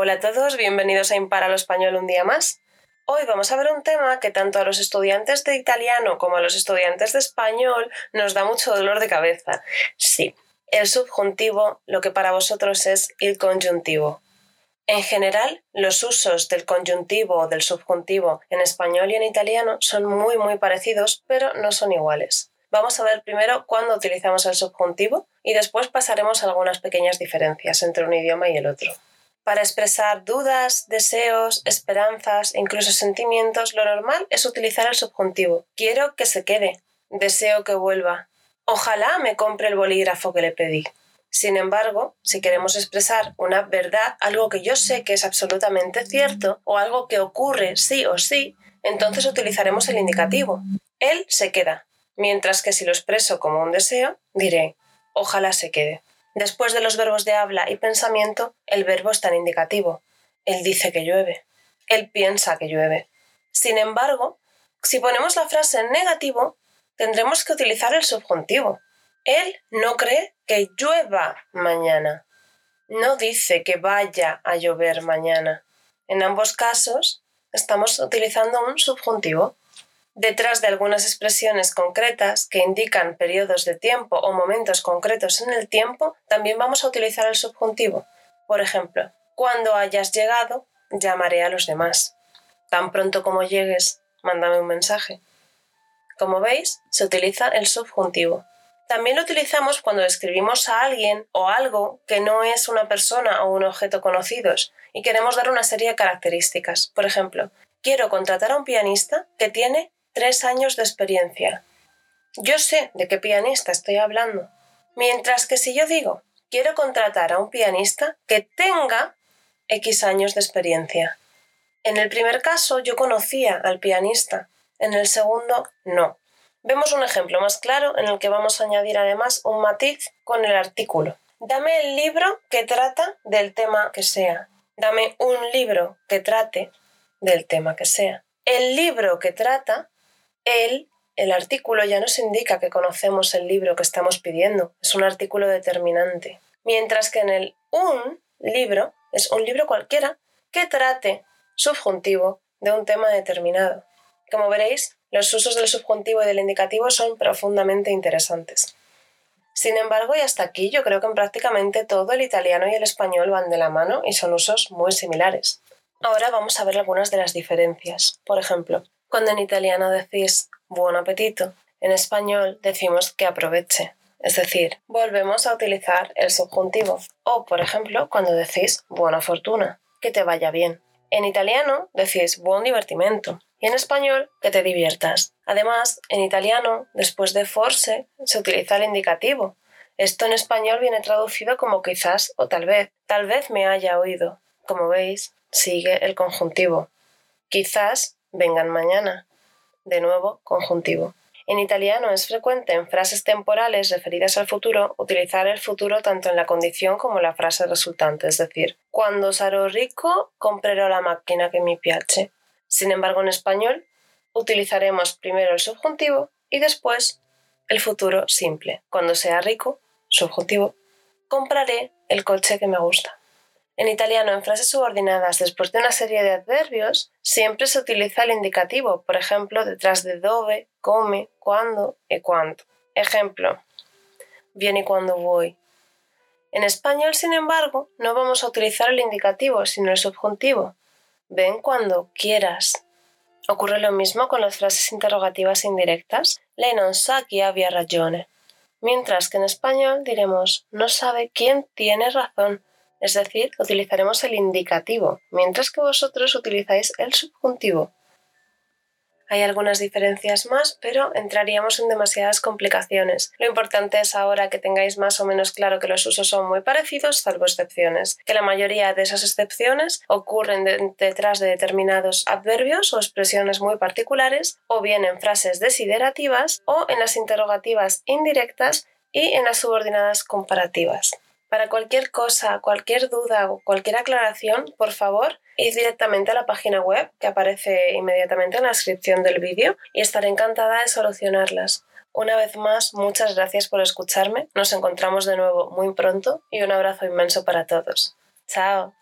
Hola a todos, bienvenidos a Impara lo Español un día más. Hoy vamos a ver un tema que tanto a los estudiantes de italiano como a los estudiantes de español nos da mucho dolor de cabeza. Sí, el subjuntivo, lo que para vosotros es el conjuntivo. En general, los usos del conjuntivo o del subjuntivo en español y en italiano son muy muy parecidos, pero no son iguales. Vamos a ver primero cuándo utilizamos el subjuntivo y después pasaremos a algunas pequeñas diferencias entre un idioma y el otro. Para expresar dudas, deseos, esperanzas e incluso sentimientos, lo normal es utilizar el subjuntivo. Quiero que se quede. Deseo que vuelva. Ojalá me compre el bolígrafo que le pedí. Sin embargo, si queremos expresar una verdad, algo que yo sé que es absolutamente cierto, o algo que ocurre sí o sí, entonces utilizaremos el indicativo. Él se queda. Mientras que si lo expreso como un deseo, diré ojalá se quede. Después de los verbos de habla y pensamiento, el verbo está en indicativo. Él dice que llueve. Él piensa que llueve. Sin embargo, si ponemos la frase en negativo, tendremos que utilizar el subjuntivo. Él no cree que llueva mañana. No dice que vaya a llover mañana. En ambos casos, estamos utilizando un subjuntivo. Detrás de algunas expresiones concretas que indican periodos de tiempo o momentos concretos en el tiempo, también vamos a utilizar el subjuntivo. Por ejemplo, cuando hayas llegado, llamaré a los demás. Tan pronto como llegues, mándame un mensaje. Como veis, se utiliza el subjuntivo. También lo utilizamos cuando describimos a alguien o algo que no es una persona o un objeto conocidos y queremos dar una serie de características. Por ejemplo, quiero contratar a un pianista que tiene tres años de experiencia. Yo sé de qué pianista estoy hablando. Mientras que si yo digo, quiero contratar a un pianista que tenga X años de experiencia. En el primer caso yo conocía al pianista, en el segundo no. Vemos un ejemplo más claro en el que vamos a añadir además un matiz con el artículo. Dame el libro que trata del tema que sea. Dame un libro que trate del tema que sea. El libro que trata el, el artículo ya nos indica que conocemos el libro que estamos pidiendo, es un artículo determinante. Mientras que en el un libro es un libro cualquiera que trate subjuntivo de un tema determinado. Como veréis, los usos del subjuntivo y del indicativo son profundamente interesantes. Sin embargo, y hasta aquí yo creo que en prácticamente todo el italiano y el español van de la mano y son usos muy similares. Ahora vamos a ver algunas de las diferencias. Por ejemplo, cuando en italiano decís buen apetito, en español decimos que aproveche. Es decir, volvemos a utilizar el subjuntivo. O, por ejemplo, cuando decís buena fortuna, que te vaya bien. En italiano decís buen divertimento y en español que te diviertas. Además, en italiano, después de forse, se utiliza el indicativo. Esto en español viene traducido como quizás o tal vez. Tal vez me haya oído. Como veis, sigue el conjuntivo. Quizás vengan mañana. De nuevo, conjuntivo. En italiano es frecuente en frases temporales referidas al futuro utilizar el futuro tanto en la condición como en la frase resultante, es decir, cuando sarò rico comprerò la máquina que mi piace. Sin embargo, en español utilizaremos primero el subjuntivo y después el futuro simple. Cuando sea rico, subjuntivo, compraré el coche que me gusta. En italiano, en frases subordinadas después de una serie de adverbios, siempre se utiliza el indicativo, por ejemplo, detrás de dove, come, cuándo y cuánto. Ejemplo, viene cuando voy. En español, sin embargo, no vamos a utilizar el indicativo, sino el subjuntivo. Ven cuando quieras. Ocurre lo mismo con las frases interrogativas indirectas. Lei non sa chi abbia ragione. Mientras que en español diremos no sabe quién tiene razón es decir, utilizaremos el indicativo, mientras que vosotros utilizáis el subjuntivo. Hay algunas diferencias más, pero entraríamos en demasiadas complicaciones. Lo importante es ahora que tengáis más o menos claro que los usos son muy parecidos, salvo excepciones, que la mayoría de esas excepciones ocurren detrás de determinados adverbios o expresiones muy particulares, o bien en frases desiderativas, o en las interrogativas indirectas y en las subordinadas comparativas. Para cualquier cosa, cualquier duda o cualquier aclaración, por favor, id directamente a la página web que aparece inmediatamente en la descripción del vídeo y estaré encantada de solucionarlas. Una vez más, muchas gracias por escucharme. Nos encontramos de nuevo muy pronto y un abrazo inmenso para todos. Chao.